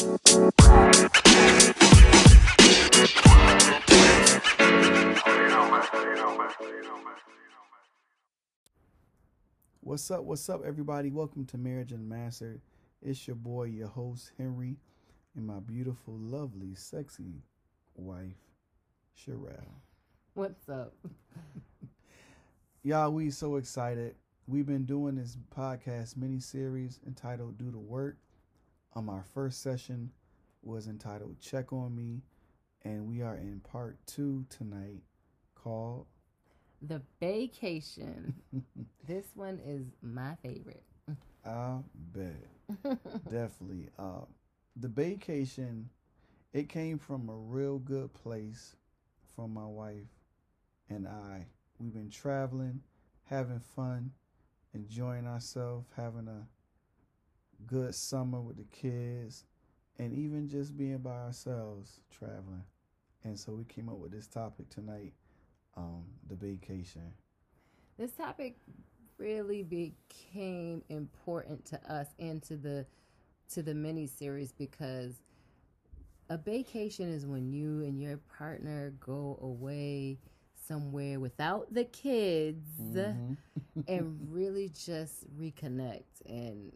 What's up? What's up, everybody? Welcome to Marriage Unmastered. It's your boy, your host, Henry, and my beautiful, lovely, sexy wife, Sherelle. What's up? Y'all, we so excited. We've been doing this podcast mini series entitled Do the Work. Um, our first session was entitled Check on Me, and we are in part two tonight called The Vacation. this one is my favorite. I bet. Definitely. Uh, the vacation, it came from a real good place from my wife and I. We've been traveling, having fun, enjoying ourselves, having a good summer with the kids, and even just being by ourselves traveling. And so we came up with this topic tonight, um, the vacation. This topic really became important to us and to the to the mini series because a vacation is when you and your partner go away somewhere without the kids Mhm. and really just reconnect and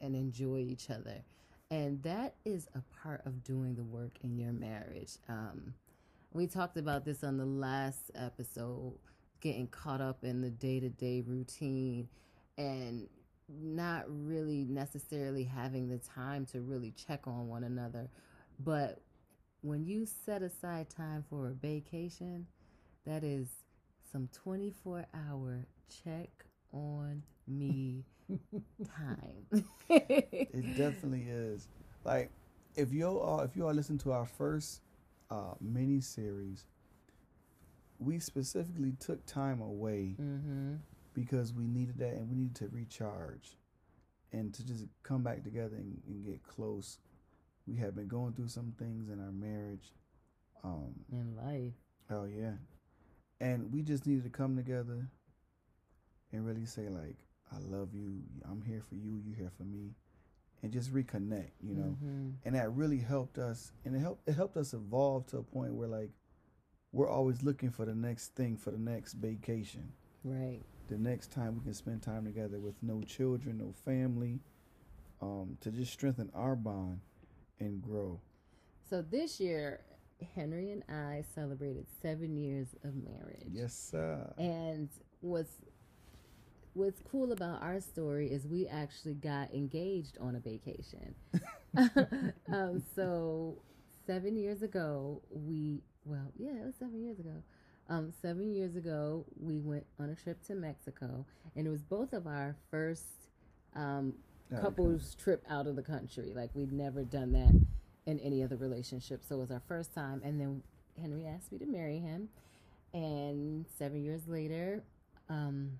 and enjoy each other. And that is a part of doing the work in your marriage. Um, we talked about this on the last episode getting caught up in the day-to-day routine and not really necessarily having the time to really check on one another. But when you set aside time for a vacation that is some 24 hour check on me time. It definitely is. Like if you all if you all listen to our first uh mini series, we specifically took time away hmm because we needed that and we needed to recharge and to just come back together and, and get close. We have been going through some things in our marriage. Um In life. oh yeah. And we just needed to come together and really say like I love you. I'm here for you. You're here for me, and just reconnect. You know, Mhm. and that really helped us and it helped it helped us evolve to a point where like we're always looking for the next thing for the next vacation Right. the next time we can spend time together with no children no family um, to just strengthen our bond and grow So this year, Henry and I celebrated seven years of marriage. yes sir And what's what's cool about our story is we actually got engaged on a vacation. um, so seven years ago, we well, yeah, it was seven years ago. Um, seven years ago, we went on a trip to Mexico, and it was both of our first um, couples trip out of the country. Like we'd never done that in any other relationship, so it was our first time. And then Henry asked me to marry him, and seven years later, um,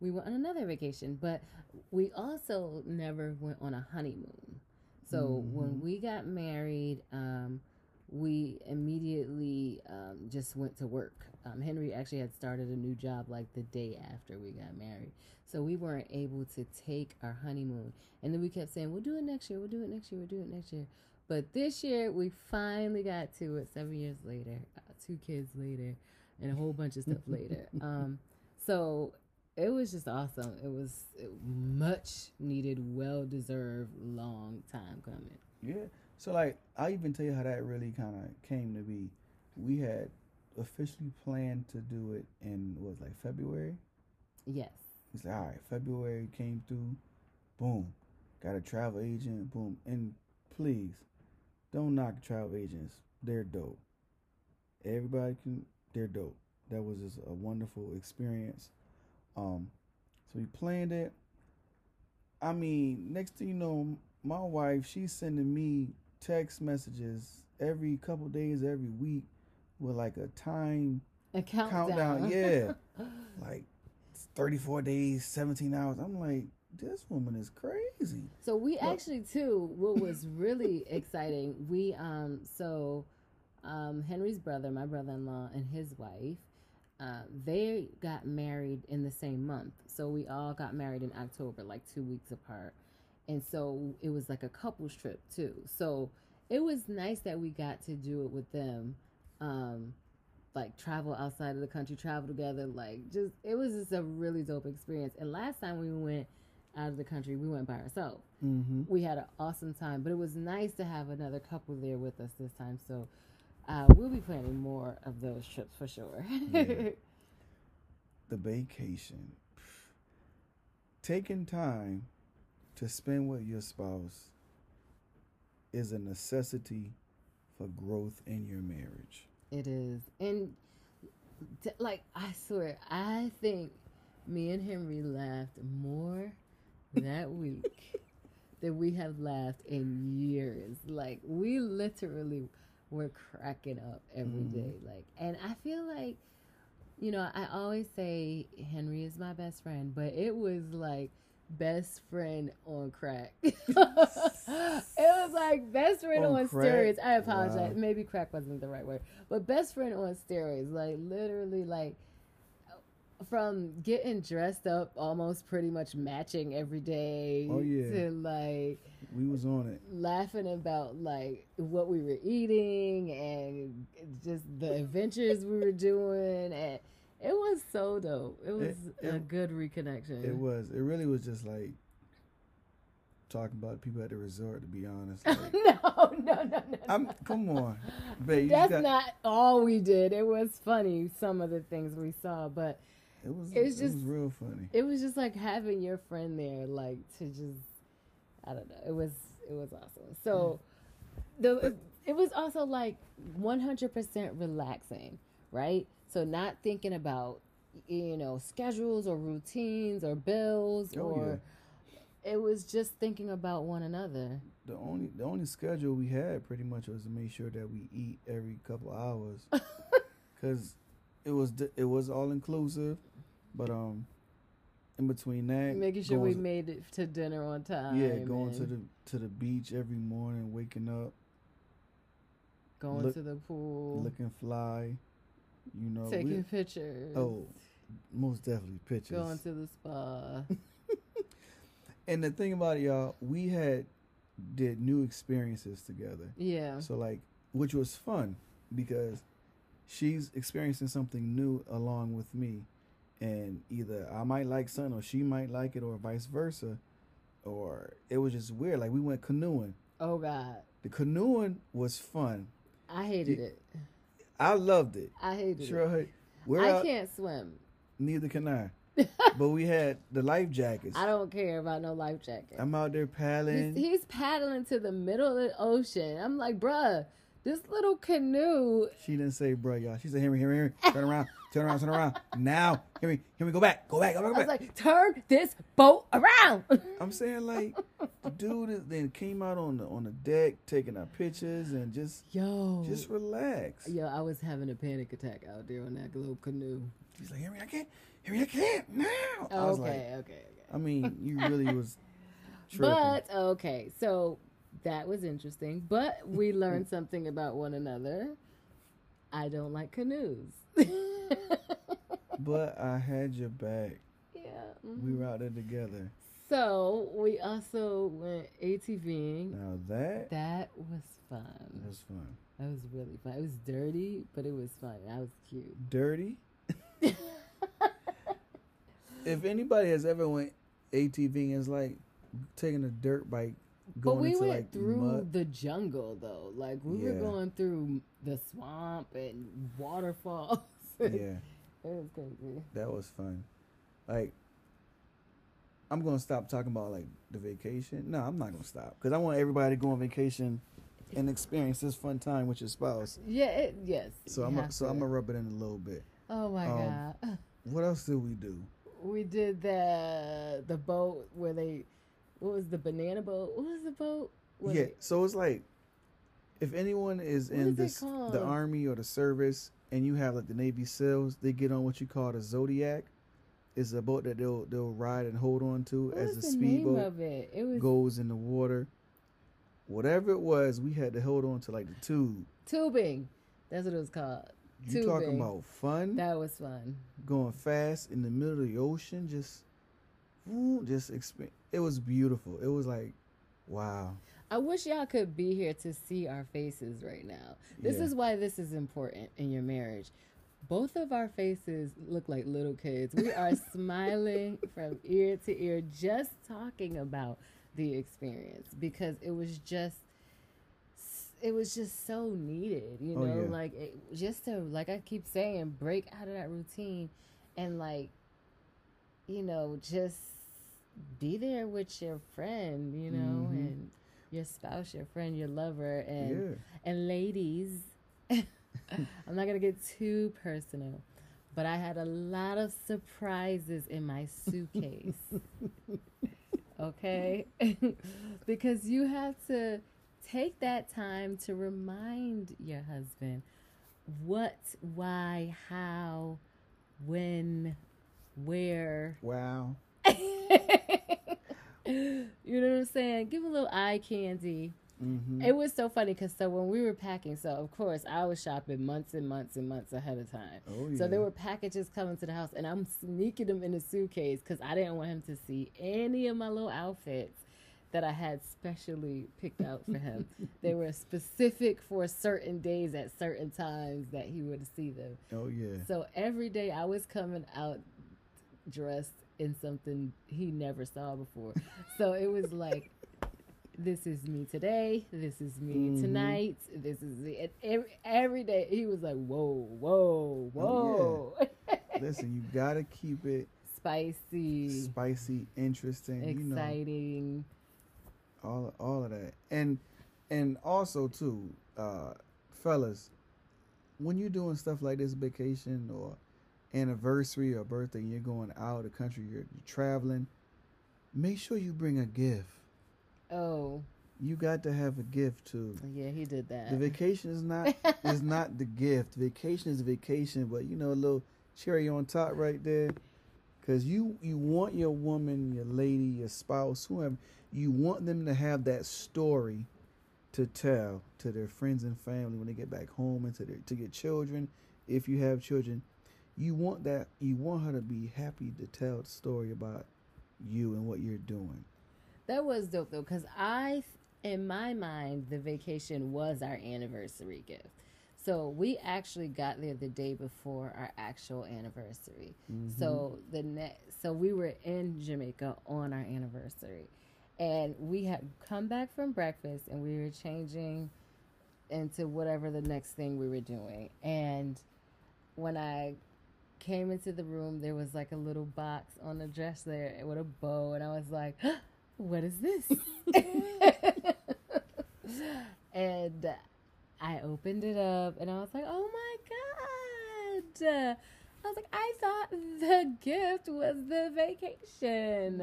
we went on another vacation. But we also never went on a honeymoon. So when Mhm. we got married, um, we immediately um, just went to work. Um, Henry actually had started a new job like the day after we got married. So we weren't able to take our honeymoon. And then we kept saying, we'll do it next year, we'll do it next year, we'll do it next year. But this year, we finally got to it seven years later, uh, two kids later, and a whole bunch of stuff later. Um, so it was just awesome. It was much needed, well deserved, long time coming. yeah so like i even tell you how that really kind of came to be we had officially planned to do it in what was like february Yes. He's like, all right, February came through, boom, got a travel agent, boom. And please, don't knock travel agents. They're dope. Everybody can, they're dope. That was just a wonderful experience. Um, so we planned it. I mean, next thing you know, my wife, she's sending me text messages every couple days, every week with like a time A countdown. countdown. Yeah. like 34 days, 17 hours. I'm like, this woman is crazy. So we Look. actually too. What was really exciting, we um so um Henry's brother, my brother-in-law, and his wife, uh, they got married in the same month. So we all got married in October, like two weeks apart. and so it was like a couples trip too. So it was nice that we got to do it with them. Um, like travel outside of the country, travel together. Like just it was just a really dope experience. And last time we went out of the country, we went by ourselves. Mm-hmm. We had an awesome time, but it was nice to have another couple there with us this time. So uh, we'll be planning more of those trips for sure. Yeah. The vacation. Taking time to spend with your spouse is a necessity for growth in your marriage. It is. And like I swear, I think me and Henry laughed more that week than we have laughed in years. Like we literally were cracking up every Mhm. day. Like and I feel like you know, I always say Henry is my best friend, but it was like best friend on crack. it was like best friend On on, steroids. I apologize. Wow. Maybe crack wasn't the right word, but best friend on steroids. Like literally, like from getting dressed up, almost pretty much matching every day. Oh, yeah. To like We was on it. laughing about like what we were eating and just the adventures we were doing and it was so dope. It was It- a good reconnection. It was. It really was just like talking about people at the resort. To be honest, like, no, no, no, no. I'm. Come on, babe. That's got, not all we did. It was funny some of the things we saw, but It was. it was it was just- real funny. it was just like having your friend there, like to just I don't know. It was it was awesome. So the it was also like 100% relaxing, right? So not thinking about you know schedules or routines or bills Oh, or it was just thinking about one another. The only the only schedule we had pretty much was to make sure that we eat every couple hours, because it was it was all inclusive, but um, in between that, Making sure we to- made it to dinner on time. yeah going to the to the beach every morning, waking up, going look- to the pool, looking fly, you know. we- taking pictures. oh, most definitely pictures. going to the spa. and the thing about it, y'all, we had did new experiences together. Yeah. So like, which was fun because she's experiencing something new along with me, and either I might like something or she might like it, or vice versa, or it was just weird. Like we went canoeing. Oh God, The canoeing was fun. I hated You- it. I loved it. I hated Sure, it. we're I out. can't swim. Neither can I. but we had the life jackets. I don't care about no life jacket. I'm out there He's, paddling. he's paddling to the middle of the ocean. I'm like, bruh, this little canoe. She didn't say, bro, y'all. She said, Henry, Henry, Henry, turn around, turn around, turn around. Now, Henry, Henry, go back, go back, go back, I was like, turn this boat around. I'm saying, like, the dude then came out on the on the deck, taking our pictures, and just Yo, just relax. yo, I was having a panic attack out there on that little canoe. She's like, Henry, I can't, Henry, I can't now. I was like, okay, okay. I mean, you really was tripping. But okay, so that was interesting. But we learned something about one another. I don't like canoes. But I had your back. yeah. We mhm. were out there together. So we also went ATVing. Now that That was fun. That was fun. That was really fun. It was dirty, but it was fun. That was cute. Dirty. if anybody has ever went ATVing, it's like taking a dirt bike, But we into went like through mud. the jungle though. Like we were going through the swamp and waterfalls. Yeah, it was crazy. that was fun. Like, I'm gonna stop talking about like the vacation. No, I'm not gonna stop because I want everybody to go on vacation and experience this fun time with your spouse. Yeah, it, yes. So I'm a, so to. I'm gonna rub it in a little bit. Oh my um, god. What else did we do? We did the the boat where they what was the banana boat? What was the boat? Where yeah, they- so it's like if anyone is What in is this the army or the service and you have like the Navy SEALs, they get on what you call the Zodiac. It's a boat that they'll they'll ride and hold on to what as the the speedboat it? It was goes in the water. Whatever it was, we had to hold on to like the tube. tubing. That's what it was called. You talking about fun, That was fun. going fast in the middle of the ocean, just, just experience. It was beautiful. It was like, wow. I wish y'all could be here to see our faces right now. This Yeah. is why this is important in your marriage. Both of our faces look like little kids. We are smiling from ear to ear, just talking about the experience because it was just, it was just so needed, you Oh, know, yeah. like it, just to, like I keep saying, break out of that routine and like, you know, just be there with your friend, you know, Mhm. and your spouse, your friend, your lover, and yeah. and ladies. I'm not gonna get too personal, but I had a lot of surprises in my suitcase. okay, because you have to take that time to remind your husband what, why, how, when, where. Wow. you know what I'm saying? Give a little eye candy. hmm It was so funny because so when we were packing, so of course I was shopping months and months and months ahead of time. Oh yeah. So there were packages coming to the house, and I'm sneaking them in the suitcase because I didn't want him to see any of my little outfits that I had specially picked out for him. they were specific for certain days at certain times that he would see them. Oh yeah. So every day I was coming out dressed in something he never saw before. So it was like, this is me today. This is me Mhm. tonight. This is me. And every, every day he was like, whoa, whoa, whoa. Listen, you gotta keep it Spicy, spicy, interesting. You know, exciting. all all of that, and and also too, uh, fellas, when you're doing stuff like this, vacation or anniversary or birthday, and you're going out of the country, you're, you're traveling. Make sure you bring a gift. Oh, You got to have a gift too. yeah, he did that. The vacation is not is not the gift. Vacation is vacation, but you know a little cherry on top right there, because you you want your woman, your lady, your spouse, whoever, you want them to have that story to tell to their friends and family when they get back home and to their to your children, if you have children. You want that. You want her to be happy to tell the story about you and what you're doing. That was dope though, because I, in my mind, the vacation was our anniversary gift. So we actually got there the day before our actual anniversary. Mm-hmm. So the next, so we were in Jamaica on our anniversary, and we had come back from breakfast, and we were changing into whatever the next thing we were doing. And when I came into the room, there was like a little box on the dresser there with a bow, and I was like, "What is this?" and I opened it up, and I was like, "Oh my god!" I was like, "I thought the gift was the vacation,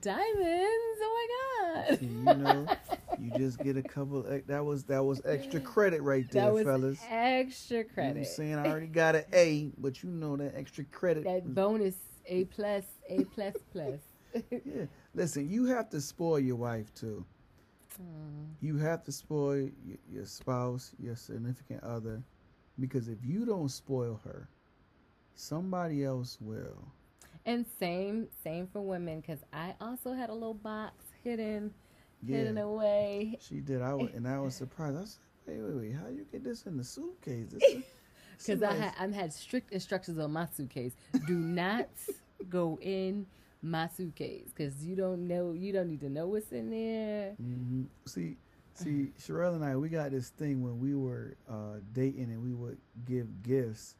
diamonds. Oh my god!" See, you know, you just get a couple. ex- That was that was extra credit right there, that was fellas. extra You know what I'm saying I already got an A, but you know that extra credit. that bonus A plus, A plus plus. yeah. Listen, you have to spoil your wife too. Mm. You have to spoil your spouse, your significant other, because if you don't spoil her, somebody else will. And same, same for women, because I also had a little box hidden, Yeah, hidden away. she did. I was, and I was surprised. I said, "Wait, wait, wait! How you get this in the suitcase?" Because I had, I had strict instructions on my suitcase. Do not go in my suitcase because you don't know, you don't need to know what's in there. hmm See, see, Sherelle and I, we got this thing when we were uh, dating and we would give gifts.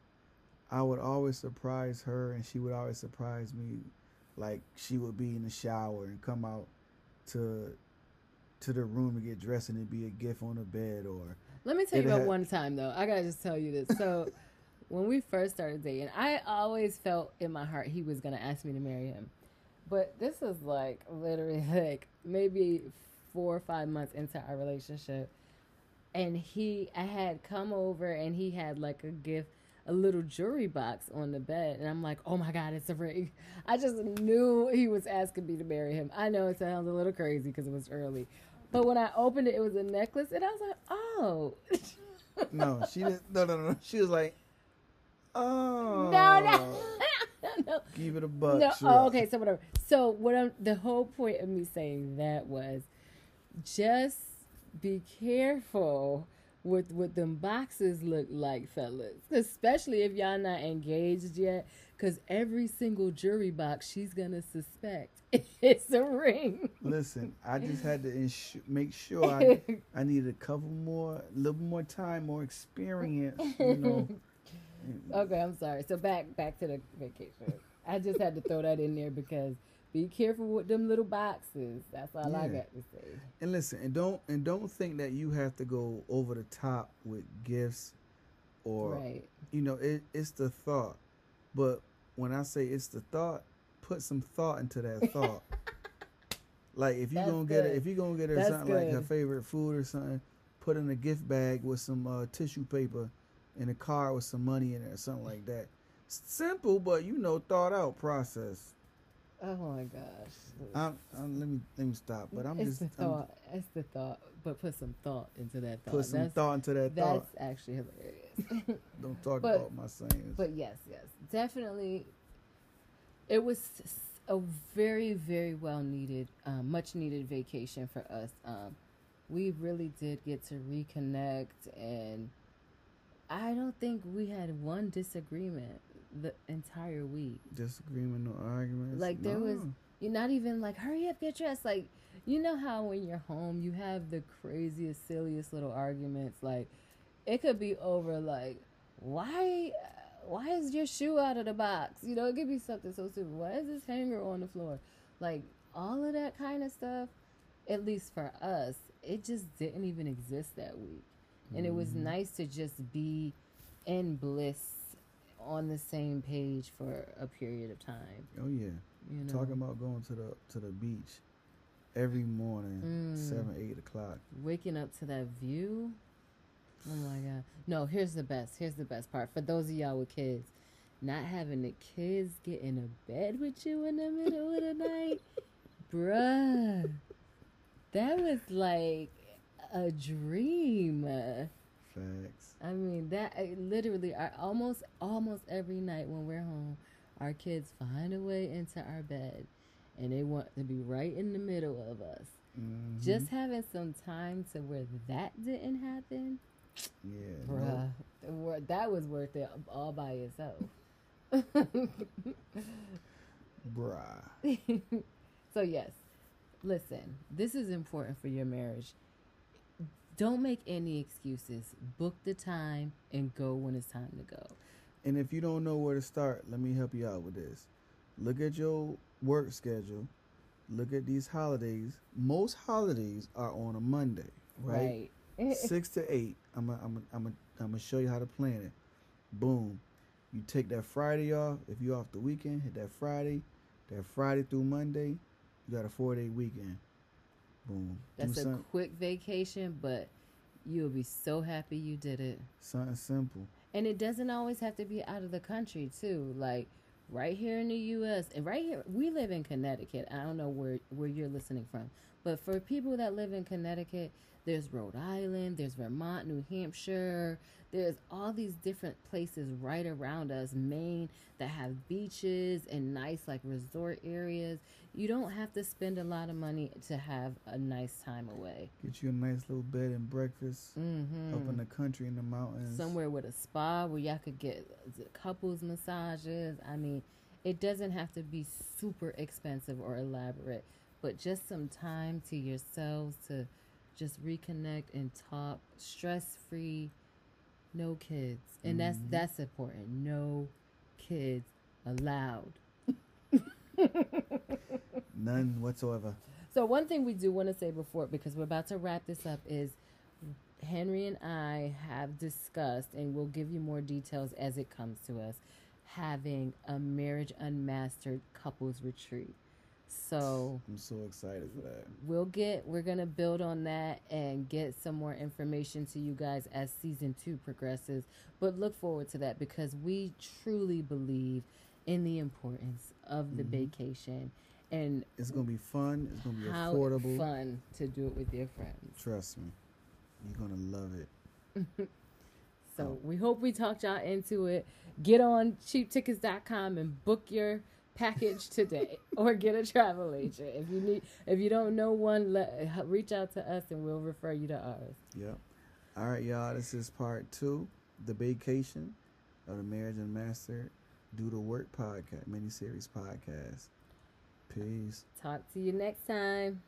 I would always surprise her, and she would always surprise me. Like she would be in the shower and come out to to the room to get dressed, and it'd be a gift on the bed, or Let me tell you about one time though. I gotta just tell you this. So, when we first started dating, I always felt in my heart he was gonna ask me to marry him. But this is like literally like maybe four or five months into our relationship, and he, I had come over and he had like a gift, a little jewelry box on the bed, and I'm like, oh my god, it's a ring. I just knew he was asking me to marry him. I know it sounds a little crazy because it was early, but when I opened it, it was a necklace, and I was like, oh. no, she didn't. No, no, no. She was like, oh, No, no, no, Keep it a buck. no. sure. Oh, okay, so whatever. So what? I'm, the whole point of me saying that was just be careful with what them boxes look like, fellas. Especially if y'all not engaged yet, because every single jury box she's gonna suspect it's a ring. Listen, I just had to make sure I, I needed a couple more, a little more time, more experience. You know, Okay, I'm sorry. So back back to the vacation. I just had to throw that in there because be careful with them little boxes. That's all I got to say. and listen, and don't and don't think that you have to go over the top with gifts, or Right. you know, it, it's the thought. But when I say it's the thought, put some thought into that thought. like if you That's gonna get her, if you gonna get her That's something like her favorite food or something, put in a gift bag with some uh, tissue paper, in a card with some money in it or something like that. Simple, but you know, thought out process. Oh my gosh. I'm, I'm, let me let me stop. But I'm it's just the I'm, it's the thought. But put some thought into that thought. put some that's, thought into that thought. that's thought. actually hilarious. Don't talk but- about my sayings. But yes, yes, definitely. It was a very, very well needed, um, much needed vacation for us. Um, we really did get to reconnect, and I don't think we had one disagreement the entire week. Disagreement, no arguments. Like, there was- You're not even like, hurry up, get dressed. Like, you know how when you're home, you have the craziest, silliest little arguments. Like, it could be over, like, why, why is your shoe out of the box? You know, it could be something so stupid. Why is this hanger on the floor? Like, all of that kind of stuff, at least for us, it just didn't even exist that week. And it was Mhm. nice to just be in bliss on the same page for a period of time. Oh yeah. You know? Talking about going to the to the beach every morning, Mm. seven eight o'clock. waking up to that view. Oh my god! No, here's the best. Here's the best part for those of y'all with kids. Not having the kids get in a bed with you in the middle of the night, bruh. That was like a dream. Facts. I mean, that I, literally, I almost almost every night when we're home, our kids find a way into our bed, and they want to be right in the middle of us. Mhm. Just having some time to where that didn't happen, yeah. bruh, wor- that was worth it all by itself. bruh. so yes, listen, this is important for your marriage. Don't make any excuses. Book the time and go when it's time to go. And if you don't know where to start, let me help you out with this. Look at your work schedule. Look at these holidays. Most holidays are on a Monday, right? Right. Six to eight. I'm I'm I'm gonna I'm gonna show you how to plan it. Boom. You take that Friday off. If you're off the weekend, hit that Friday. That Friday through Monday, you got a four day weekend. Boom. That's a quick vacation, but you'll be so happy you did it. something simple. And it doesn't always have to be out of the country too. Like right here in the US and right here we live in Connecticut. I don't know where where you're listening from. But for people that live in Connecticut, there's Rhode Island, there's Vermont, New Hampshire, there's all these different places right around us, Maine, that have beaches and nice like resort areas. You don't have to spend a lot of money to have a nice time away. Get you a nice little bed and breakfast Mm-hmm up in the country in the mountains. somewhere with a spa where y'all could get couples massages. I mean, it doesn't have to be super expensive or elaborate, but just some time to yourselves to just reconnect and talk stress free, no kids. And that's Mhm. that's important. No kids allowed. None whatsoever. So one thing we do want to say before, because we're about to wrap this up, is Henry and I have discussed, and we'll give you more details as it comes to us, having a marriage unmastered couples retreat. So I'm so excited for that. we'll get, we're gonna build on that and get some more information to you guys as season two progresses. But look forward to that because we truly believe in the importance of the Mhm. vacation and It's gonna be fun. It's gonna be affordable. fun to do it with your friends. Trust me, you're gonna love it. So Oh. we hope we talked y'all into it. Get on cheaptickets.com and book your package today or get a travel agent. If you need, if you don't know one, let, reach out to us and we'll refer you to ours. Yep. All right, y'all. This is part two, the vacation of the Marriage Unmastered Do the Work podcast, mini series podcast. Peace. Talk to you next time.